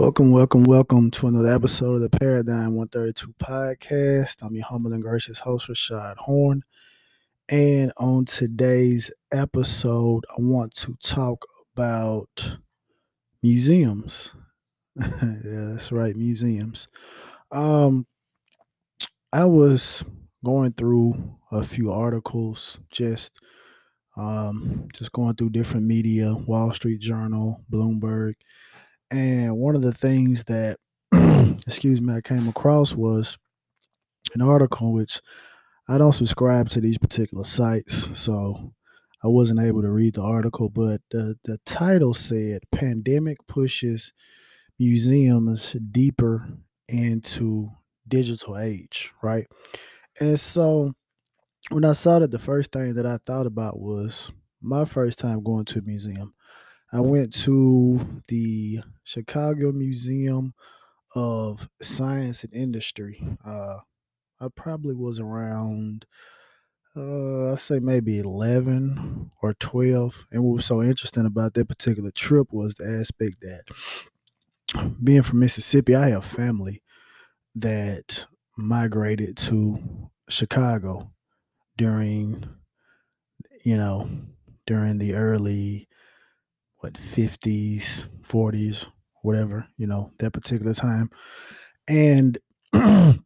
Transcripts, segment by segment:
Welcome, welcome, welcome to another episode of the Paradigm 132 podcast. I'm your humble and gracious host, Rashad Horn. And on today's episode, I want to talk about museums. yeah, that's right, museums. Um, I was going through a few articles, just um, just going through different media, Wall Street Journal, Bloomberg, and one of the things that, excuse me, I came across was an article which I don't subscribe to these particular sites, so I wasn't able to read the article, but the, the title said Pandemic Pushes Museums Deeper into Digital Age, right? And so when I saw that, the first thing that I thought about was my first time going to a museum. I went to the Chicago Museum of Science and Industry. Uh, I probably was around, uh, I say maybe 11 or 12. And what was so interesting about that particular trip was the aspect that being from Mississippi, I have family that migrated to Chicago during, you know, during the early what 50s 40s whatever you know that particular time. And I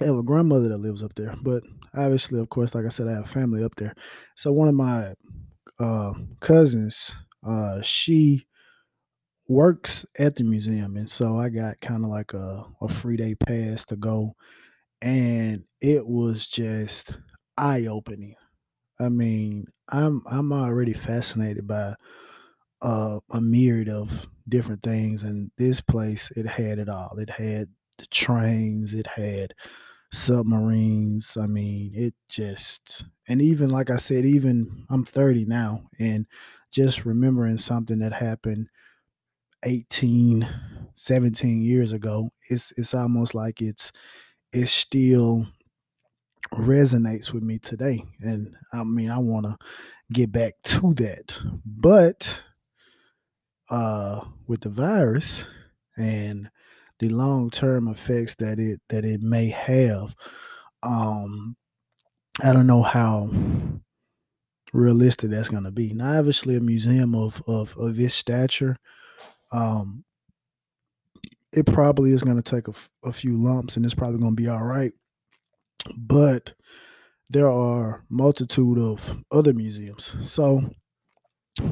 have a grandmother that lives up there but obviously of course like i said i have family up there. So one of my uh, cousins uh, she works at the museum and so i got kind of like a, a free day pass to go and it was just eye-opening. I mean i'm i'm already fascinated by uh, a myriad of different things. And this place, it had it all. It had the trains, it had submarines. I mean, it just, and even like I said, even I'm 30 now, and just remembering something that happened 18, 17 years ago, it's it's almost like it's it still resonates with me today. And I mean, I want to get back to that. But uh, with the virus and the long term effects that it that it may have. Um, I don't know how realistic that's going to be. Now, obviously, a museum of of of this stature, um, it probably is going to take a, a few lumps, and it's probably going to be all right. But there are multitude of other museums. So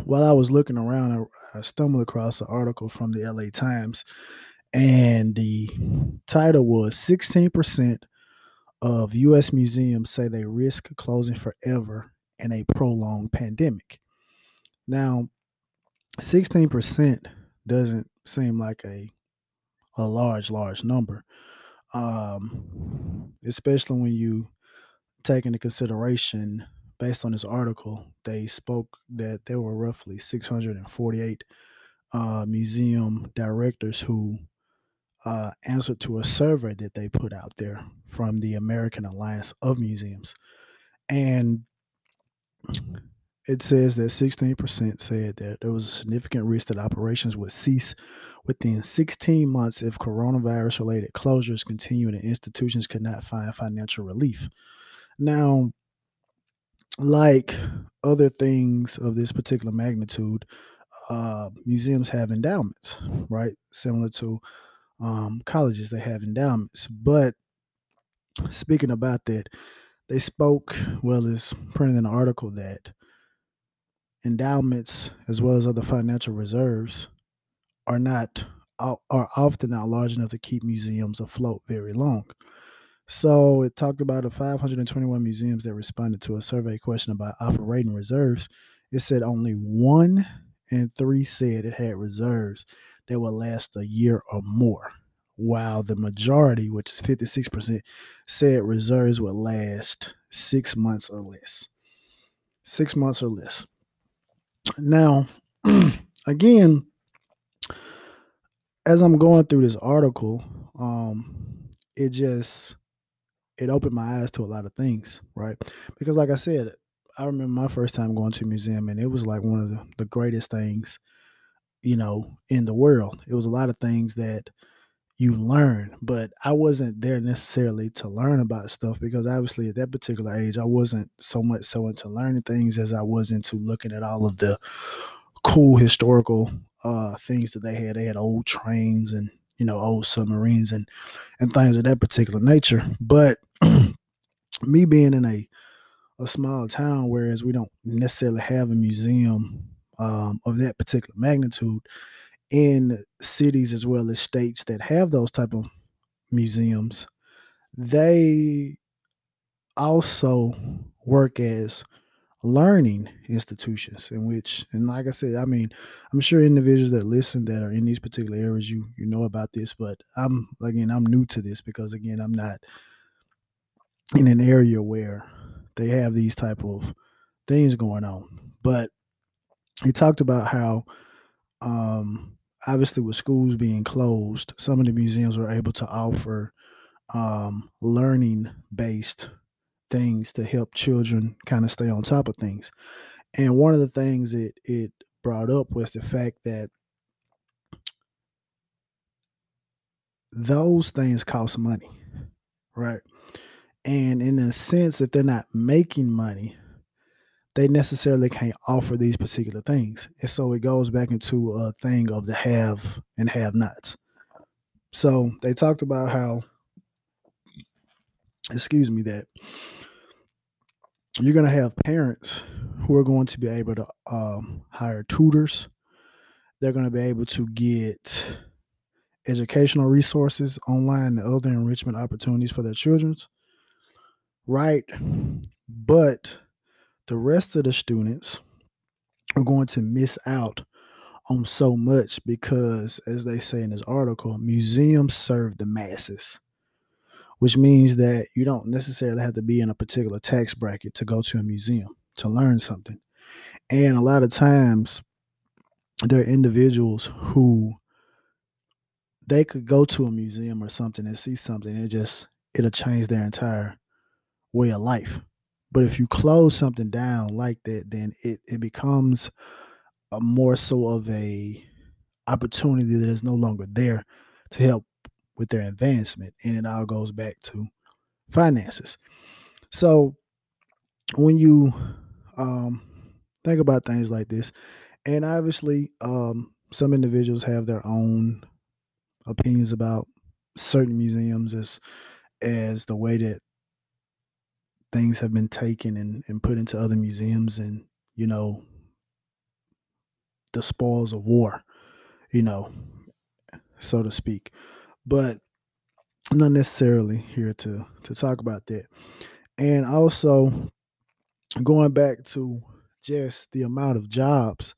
while I was looking around, I, I stumbled across an article from the LA Times, and the title was 16% of U.S. museums say they risk closing forever in a prolonged pandemic. Now, 16% doesn't seem like a a large, large number, um, especially when you take into consideration based on this article, they spoke that there were roughly 648 uh, museum directors who uh, answered to a survey that they put out there from the American Alliance of Museums. And it says that 16% said that there was a significant risk that operations would cease within 16 months if coronavirus related closures continue and institutions could not find financial relief. Now, like other things of this particular magnitude, uh, museums have endowments, right? Similar to um, colleges, they have endowments. But speaking about that, they spoke, well, as printed in an article that endowments, as well as other financial reserves, are not are often not large enough to keep museums afloat very long. So it talked about the 521 museums that responded to a survey question about operating reserves. It said only one and three said it had reserves that would last a year or more, while the majority, which is 56%, said reserves would last six months or less. Six months or less. Now, again, as I'm going through this article, um, it just it opened my eyes to a lot of things, right? Because like I said, I remember my first time going to a museum and it was like one of the, the greatest things you know, in the world. It was a lot of things that you learn, but I wasn't there necessarily to learn about stuff because obviously at that particular age, I wasn't so much so into learning things as I was into looking at all of the cool historical uh, things that they had. They had old trains and you know old submarines and and things of that particular nature. But me being in a a small town, whereas we don't necessarily have a museum um, of that particular magnitude in cities as well as states that have those type of museums, they also work as learning institutions in which and like i said i mean i'm sure individuals that listen that are in these particular areas you you know about this but i'm again i'm new to this because again i'm not in an area where they have these type of things going on but he talked about how um obviously with schools being closed some of the museums were able to offer um learning based things to help children kind of stay on top of things. And one of the things it it brought up was the fact that those things cost money, right? And in a sense, if they're not making money, they necessarily can't offer these particular things. And so it goes back into a thing of the have and have nots. So they talked about how, excuse me, that you're going to have parents who are going to be able to um, hire tutors. They're going to be able to get educational resources online and other enrichment opportunities for their children. Right. But the rest of the students are going to miss out on so much because, as they say in this article, museums serve the masses which means that you don't necessarily have to be in a particular tax bracket to go to a museum to learn something. And a lot of times, there are individuals who they could go to a museum or something and see something, and it just it'll change their entire way of life. But if you close something down like that, then it, it becomes a more so of a opportunity that is no longer there to help with their advancement. And it all goes back to finances. So when you um, think about things like this, and obviously um, some individuals have their own opinions about certain museums as as the way that things have been taken and, and put into other museums and you know the spoils of war you know so to speak but I'm not necessarily here to to talk about that. And also going back to just the amount of jobs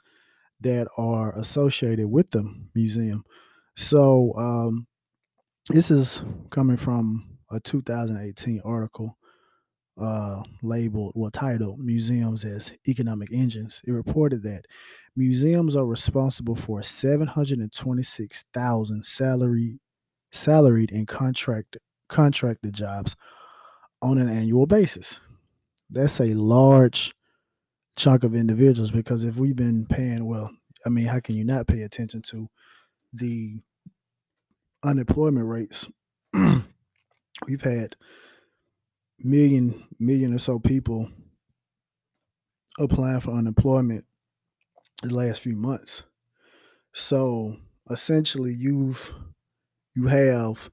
that are associated with the museum. So um, this is coming from a 2018 article uh, labeled, well, titled Museums as Economic Engines. It reported that museums are responsible for 726,000 salary salaried and contract contracted jobs on an annual basis. That's a large chunk of individuals because if we've been paying well, I mean, how can you not pay attention to the unemployment rates? we've had million million or so people applying for unemployment the last few months. So essentially you've you have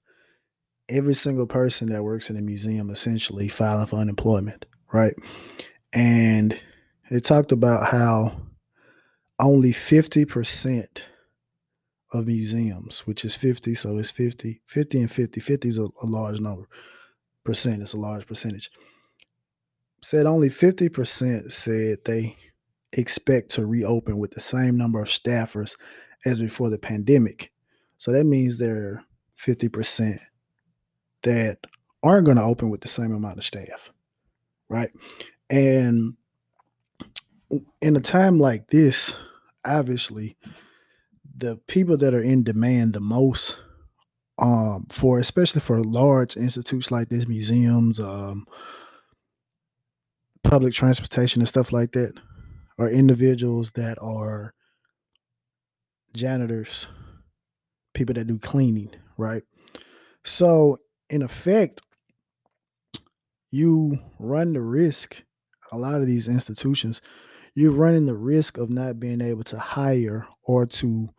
every single person that works in a museum essentially filing for unemployment, right? And it talked about how only 50% of museums, which is 50, so it's 50, 50 and 50, 50 is a, a large number, percent is a large percentage. Said only 50% said they expect to reopen with the same number of staffers as before the pandemic. So that means there are 50% that aren't going to open with the same amount of staff, right? And in a time like this, obviously, the people that are in demand the most um, for especially for large institutes like this, museums, um, public transportation, and stuff like that, are individuals that are janitors, people that do cleaning, right? So, in effect, you run the risk, a lot of these institutions, you're running the risk of not being able to hire or to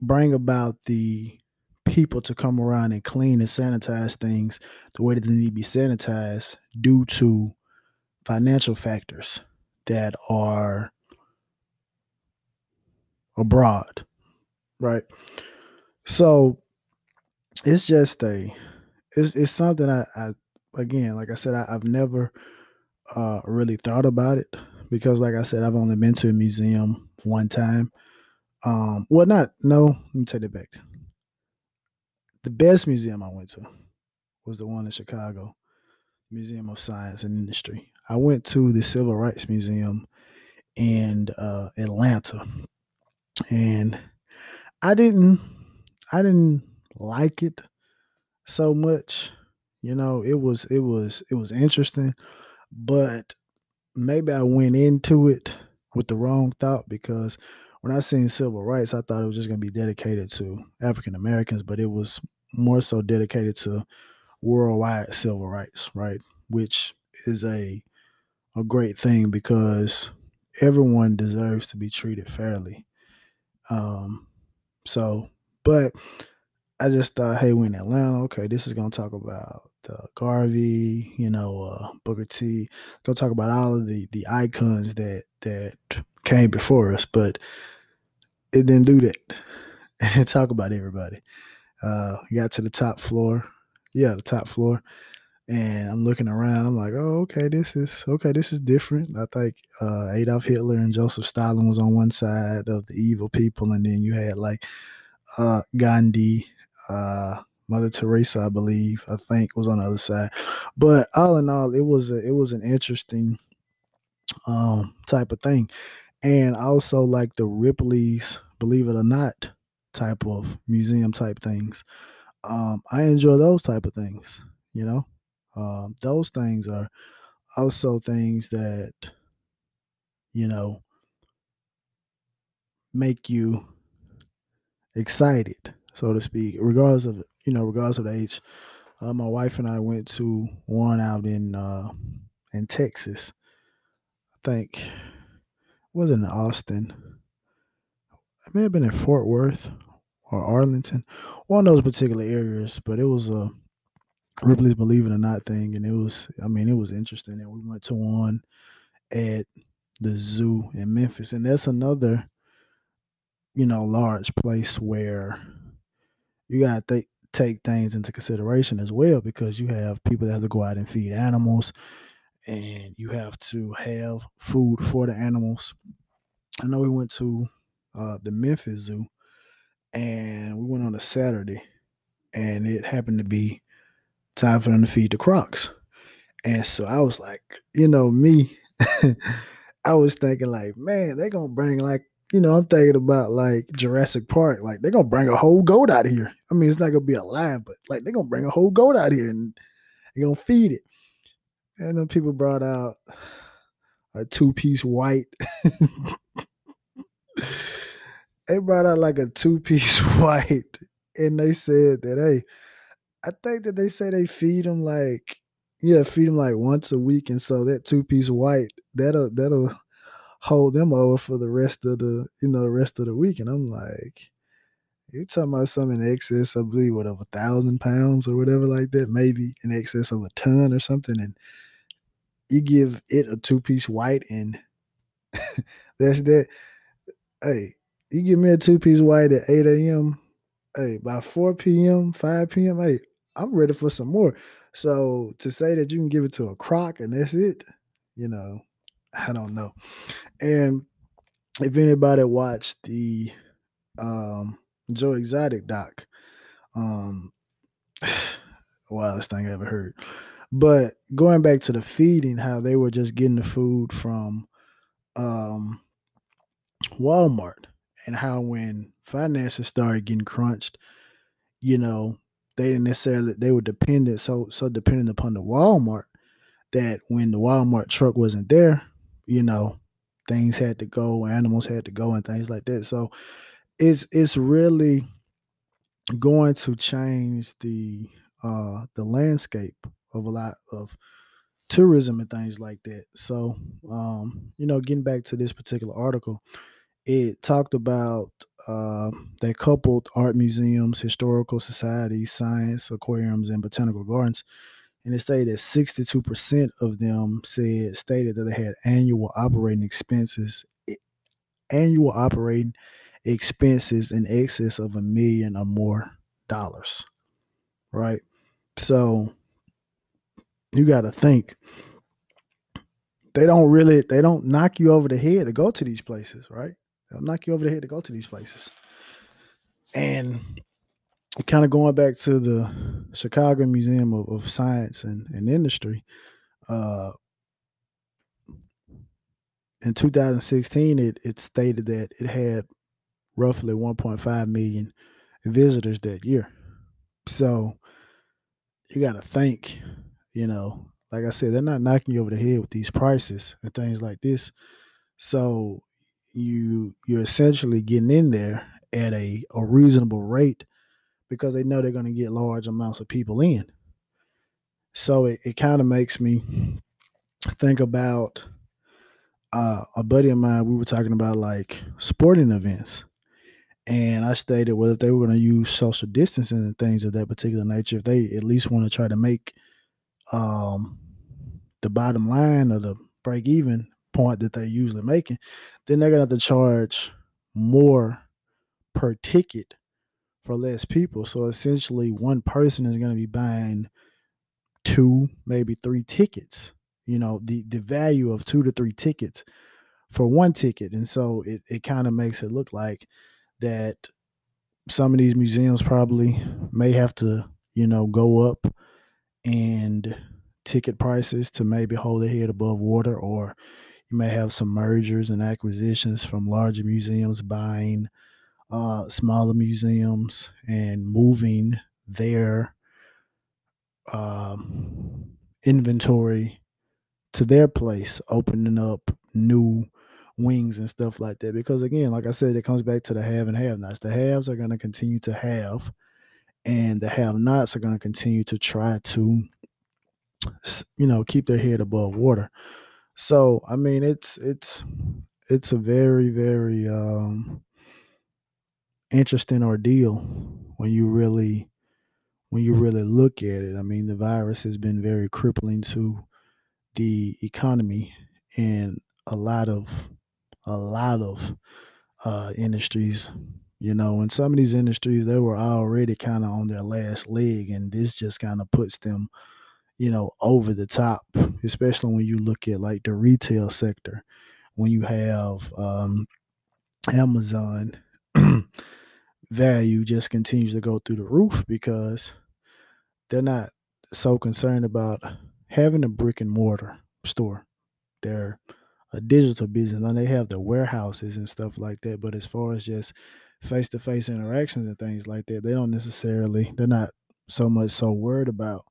bring about the people to come around and clean and sanitize things the way that they need to be sanitized due to financial factors that are abroad, right? So it's just a it's it's something I, I again, like I said, I, have never uh, really thought about it because, like I said, I've only been to a museum one time. Um, well, not no. Let me take it back. The best museum I went to was the one in Chicago, Museum of Science and Industry. I went to the Civil Rights Museum in uh, Atlanta, and I didn't, I didn't like it so much. You know, it was it was it was interesting, but maybe I went into it with the wrong thought because when I seen civil rights, I thought it was just going to be dedicated to African Americans, but it was more so dedicated to worldwide civil rights, right? Which is a a great thing because everyone deserves to be treated fairly. Um, so, but I just thought, hey, we're in Atlanta. Okay, this is gonna talk about uh, Garvey, you know, uh, Booker T. Go talk about all of the the icons that that came before us, but it didn't do that. It talk about everybody. Uh, got to the top floor. Yeah, the top floor. And I'm looking around. I'm like, oh, okay, this is okay. This is different. I think uh, Adolf Hitler and Joseph Stalin was on one side of the evil people, and then you had like uh, Gandhi, uh, Mother Teresa, I believe, I think was on the other side. But all in all, it was a, it was an interesting um, type of thing, and also like the Ripley's, believe it or not, type of museum type things. Um, I enjoy those type of things. You know, um, those things are also things that you know make you excited so to speak, regardless of you know, regardless of the age. Uh, my wife and I went to one out in uh, in Texas. I think it was in Austin. It may have been in Fort Worth or Arlington, one of those particular areas. But it was a Ripley's Believe It or Not thing, and it was, I mean, it was interesting. And we went to one at the zoo in Memphis, and that's another, you know, large place where you got to th- take things into consideration as well because you have people that have to go out and feed animals and you have to have food for the animals. I know we went to uh, the Memphis Zoo and we went on a Saturday and it happened to be time for them to feed the crocs. And so I was like, you know, me, I was thinking like, man, they're gonna bring like you know, I'm thinking about like Jurassic Park. Like they're gonna bring a whole goat out here. I mean, it's not gonna be alive, but like they're gonna bring a whole goat out here and they're gonna feed it. And then people brought out a two-piece white. they brought out like a two-piece white, and they said that hey, I think that they say they feed them like yeah, feed them like once a week, and so that two-piece white that'll that'll hold them over for the rest of the you know the rest of the week. And I'm like, you're talking about something in excess, I believe, what of a thousand pounds or whatever like that, maybe in excess of a ton or something, and you give it a two piece white, and that's that. Hey, you give me a two piece white at 8 a.m. Hey, by 4 p.m., 5 p.m., hey, I'm ready for some more. So to say that you can give it to a croc and that's it, you know, I don't know. And if anybody watched the um, Joe Exotic doc, um, wildest thing I ever heard. But going back to the feeding, how they were just getting the food from um, Walmart, and how when finances started getting crunched, you know, they didn't necessarily they were dependent so so dependent upon the Walmart that when the Walmart truck wasn't there, you know, things had to go, animals had to go, and things like that. So it's it's really going to change the uh the landscape of a lot of tourism and things like that. So um, you know, getting back to this particular article, it talked about uh, they coupled art museums, historical societies, science, aquariums, and botanical gardens. And it stated that 62% of them said stated that they had annual operating expenses, annual operating expenses in excess of a million or more dollars. Right. So you got to think they don't really they don't knock you over the head to go to these places, right? They'll knock you over the head to go to these places. And kind of going back to the Chicago Museum of, of Science and, and Industry, uh, in 2016, it, it stated that it had roughly 1.5 million visitors that year. So you got to think, you know, like I said, they're not knocking you over the head with these prices and things like this. So you you're essentially getting in there at a, a reasonable rate because they know they're going to get large amounts of people in. So it, it kind of makes me think about uh, a buddy of mine. We were talking about like sporting events. And I stated well, if they were going to use social distancing and things of that particular nature, if they at least want to try to make um, the bottom line or the break even point that they're usually making, then they're gonna have to charge more per ticket for less people. So essentially, one person is gonna be buying two, maybe three tickets. You know, the the value of two to three tickets for one ticket, and so it it kind of makes it look like that some of these museums probably may have to you know go up and ticket prices to maybe hold their head above water or you may have some mergers and acquisitions from larger museums buying uh, smaller museums and moving their um, inventory to their place, opening up new wings and stuff like that. Because again, like I said, it comes back to the have and have nots. The haves are going to continue to have, and the have nots are going to continue to try to, you know, keep their head above water. So I mean, it's it's it's a very very um, interesting ordeal when you really when you really look at it. I mean, the virus has been very crippling to the economy and a lot of a lot of uh, industries. You know, in some of these industries, they were already kind of on their last leg, and this just kind of puts them you know, over the top, especially when you look at like the retail sector, when you have um, Amazon value just continues to go through the roof because they're not so concerned about having a brick and mortar store. They're a digital business and they have the warehouses and stuff like that. But as far as just face to face interactions and things like that, they don't necessarily, they're not so much so worried about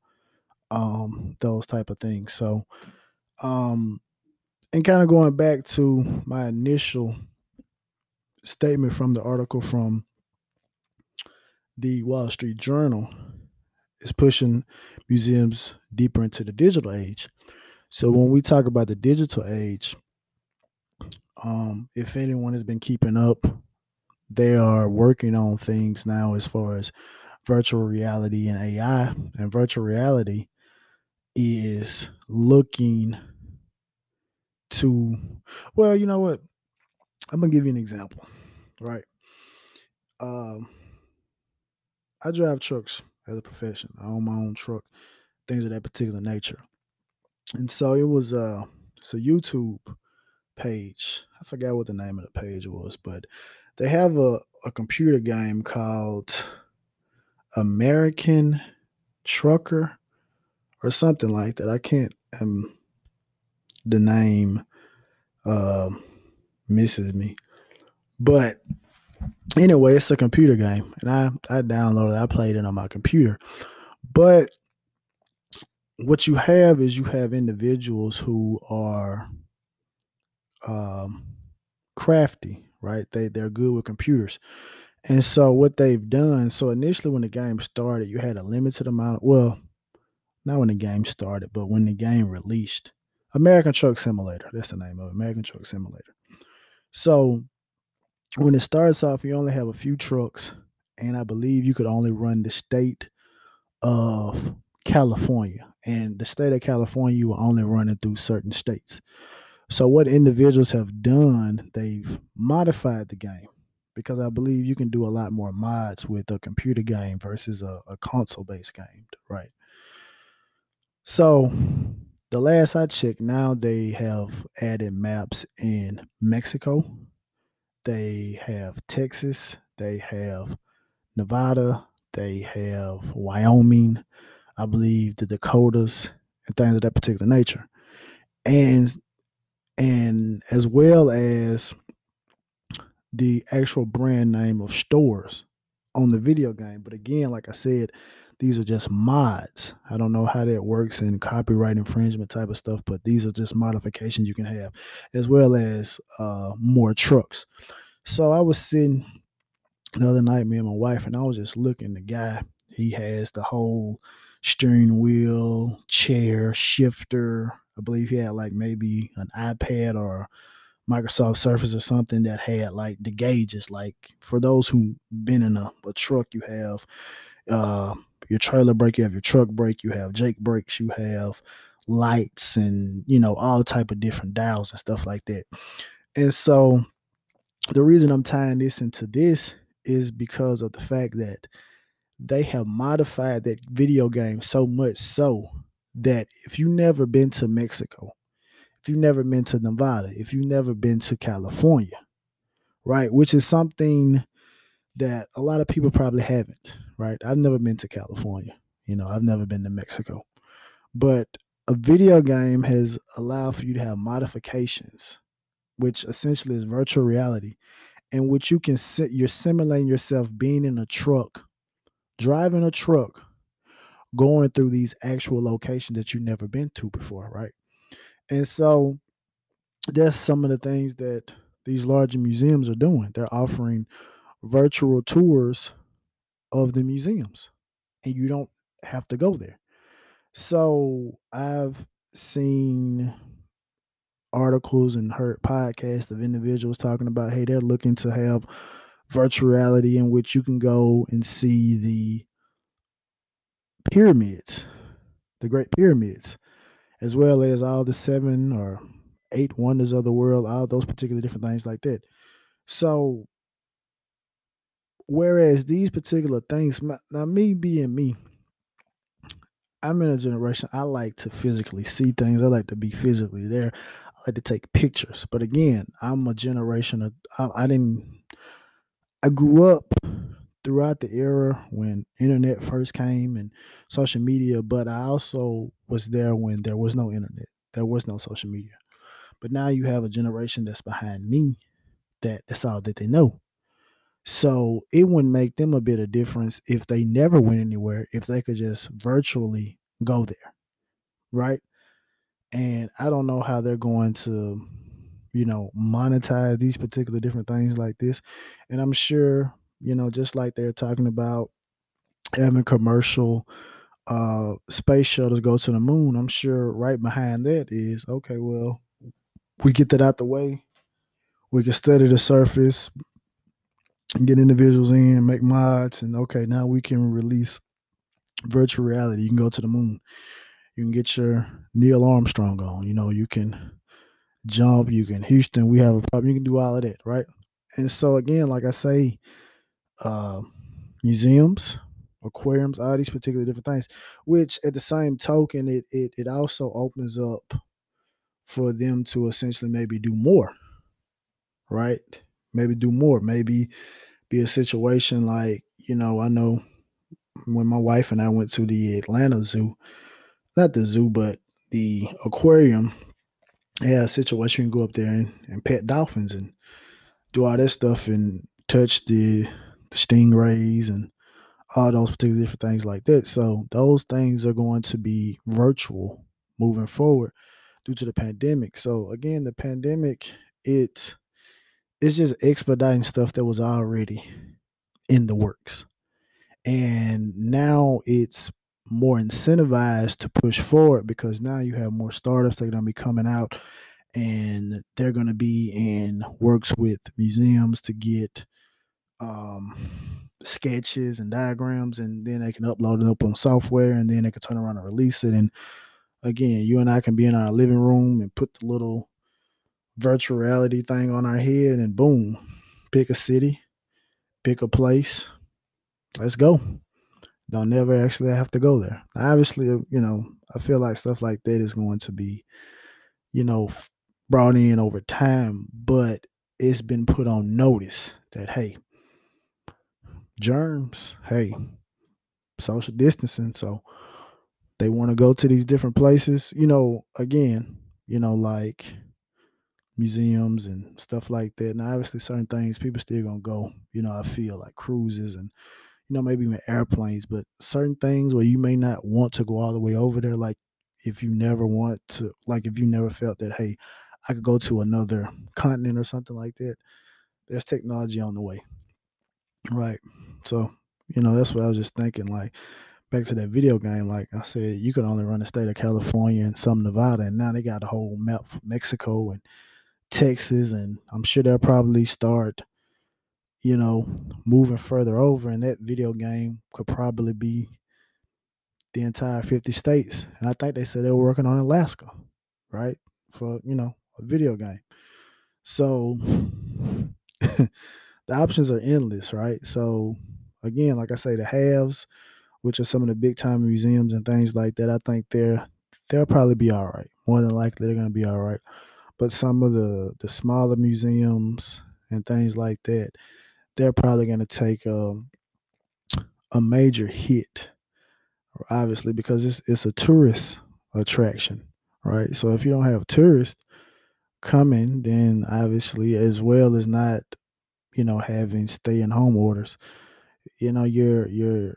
um, those type of things. So, um, and kind of going back to my initial statement from the article from the Wall Street Journal is pushing museums deeper into the digital age. So when we talk about the digital age, um, if anyone has been keeping up, they are working on things now as far as virtual reality and AI. And virtual reality is looking to well you know what? I'm gonna give you an example right? Um i drive trucks as a profession. I own my own truck things of that particular nature. And so it was uh it's a youtube page. I forgot what the name of the page was but they have a, a computer game called american trucker or something like that. I can't um the name uh, misses me. But anyway, it's a computer game. And I, I downloaded, I played it on my computer. But what you have is you have individuals who are um, crafty, right? They they're good with computers. And so what they've done, so initially when the game started, you had a limited amount. Well, not when the game started, but when the game released, American Truck Simulator. That's the name of it, American Truck Simulator. So when it starts off, you only have a few trucks, and I believe you could only run the state of California. And the state of California, you were only running through certain states. So what individuals have done, they've modified the game because I believe you can do a lot more mods with a computer game versus a, a console-based game, right? So the last I checked, now they have added maps in Mexico. They have Texas. They have Nevada. They have Wyoming. I believe the Dakotas and things of that particular nature. And and as well as the actual brand name of stores on the video game. But again, like I said, these are just mods. I don't know how that works in copyright infringement type of stuff, but these are just modifications you can have, as well as uh, more trucks. So I was sitting the other night, me and my wife, and I was just looking. The guy, he has the whole steering wheel, chair, shifter. I believe he had like maybe an iPad or Microsoft Surface or something that had like the gauges. Like for those who been in a, a truck, you have uh, your trailer brake, you have your truck brake, you have Jake brakes, you have lights, and you know all type of different dials and stuff like that. And so the reason I'm tying this into this is because of the fact that they have modified that video game so much so that if you never been to Mexico, if you've never been to Nevada, if you've never been to California, right, which is something that a lot of people probably haven't, right? I've never been to California, you know, I've never been to Mexico, but a video game has allowed for you to have modifications, which essentially is virtual reality, in which you can sit, you're simulating yourself being in a truck driving a truck going through these actual locations that you've never been to before, right? And so that's some of the things that these larger museums are doing. They're offering virtual tours of the museums, and you don't have to go there. So I've seen articles and heard podcasts of individuals talking about, hey, they're looking to have virtual reality in which you can go and see the pyramids, the Great Pyramids, as well as all the seven or eight wonders of the world, all those particular different things like that. So, whereas these particular things, now me being me, I'm in a generation I like to physically see things. I like to be physically there. I like to take pictures. But again, I'm a generation of I, I didn't I grew up throughout the era when internet first came and social media, but I also was there when there was no internet. There was no social media. But now you have a generation that's behind me that that's all that they know. So it wouldn't make them a bit of difference if they never went anywhere, if they could just virtually go there. Right. And I don't know how they're going to you know, monetize these particular different things like this. And I'm sure, you know, just like they're talking about having commercial uh space shuttles go to the moon, I'm sure right behind that is okay, well, we get that out the way. We can study the surface get individuals in, make mods, and okay, now we can release virtual reality. You can go to the moon. You can get your Neil Armstrong on. You know, you can jump, you can Houston, we have a problem. You can do all of that, right? And so again, like I say, uh, museums, aquariums, all these particular different things, which at the same token, it it it also opens up for them to essentially maybe do more, right? Maybe do more, maybe be a situation like, you know, I know when my wife and I went to the Atlanta Zoo, not the zoo, but the aquarium yeah, a situation you can go up there and, and pet dolphins and do all that stuff and touch the, the stingrays and all those particular different things like that. So those things are going to be virtual moving forward due to the pandemic. So again, the pandemic it it's just expediting stuff that was already in the works. And now it's more incentivized to push forward because now you have more startups that are going to be coming out and they're going to be in works with museums to get um, sketches and diagrams, and then they can upload it up on software, and then they can turn around and release it. And again, you and I can be in our living room and put the little virtual reality thing on our head, and boom, pick a city, pick a place, let's go. Don't never actually have to go there. Obviously, uh, you know, I feel like stuff like that is going to be, you know, brought in over time, but it's been put on notice that hey, germs, hey, social distancing. So they want to go to these different places. You know, again, you know, like museums and stuff like that. And obviously certain things people still gonna go, you know, I feel like cruises and you know, maybe even airplanes, but certain things where you may not want to go all the way over there, like if you never want to like if you never felt that, hey, I could go to another continent or something like that, there's technology on the way. Right. So, you know, that's what I was just thinking. Like back to that video game, like I said, you could only run the state of California and some Nevada, and now they got a whole map for Mexico and Texas, and I'm sure they'll probably start, you know, moving further over, and that video game could probably be the entire 50 states. And I think they said they were working on Alaska, right? For, you know, a video game. So the options are endless, right? So again, like I say, the haves, which are some of the big time museums and things like that, I think they're they'll probably be all right. More than likely, they're gonna be all right. But some of the the smaller museums and things like that, they're probably gonna take um, a major hit, obviously, because it's it's a tourist attraction, right? So if you don't have tourists coming, then obviously, as well as not, you know, having stay in home orders, you know, your your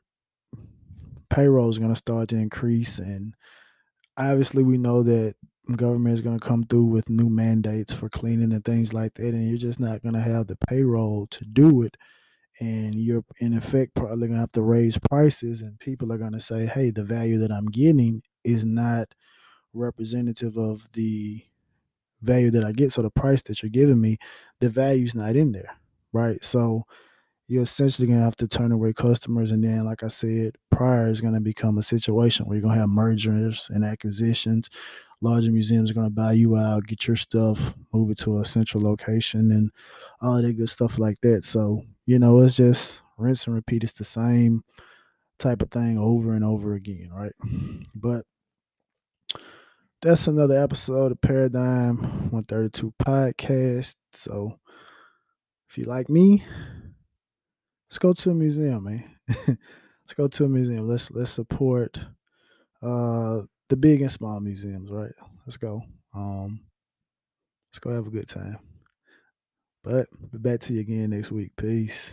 payroll is gonna start to increase, and obviously, we know that government is gonna come through with new mandates for cleaning and things like that, and you're just not gonna have the payroll to do it. And you're in effect probably gonna have to raise prices, and people are gonna say, "Hey, the value that I'm getting is not representative of the value that I get. So the price that you're giving me, the value's not in there, right? So you're essentially gonna have to turn away customers, and then, like I said prior, is gonna become a situation where you're gonna have mergers and acquisitions. Larger museums are gonna buy you out, get your stuff, move it to a central location, and all that good stuff like that. So you know, it's just rinse and repeat. It's the same type of thing over and over again, right? But that's another episode of Paradigm 132 podcast. So if you like me, let's go to a museum, man. let's go to a museum. Let's let's support uh the big and small museums, right? Let's go. Um let's go have a good time. But be back to you again next week. Peace.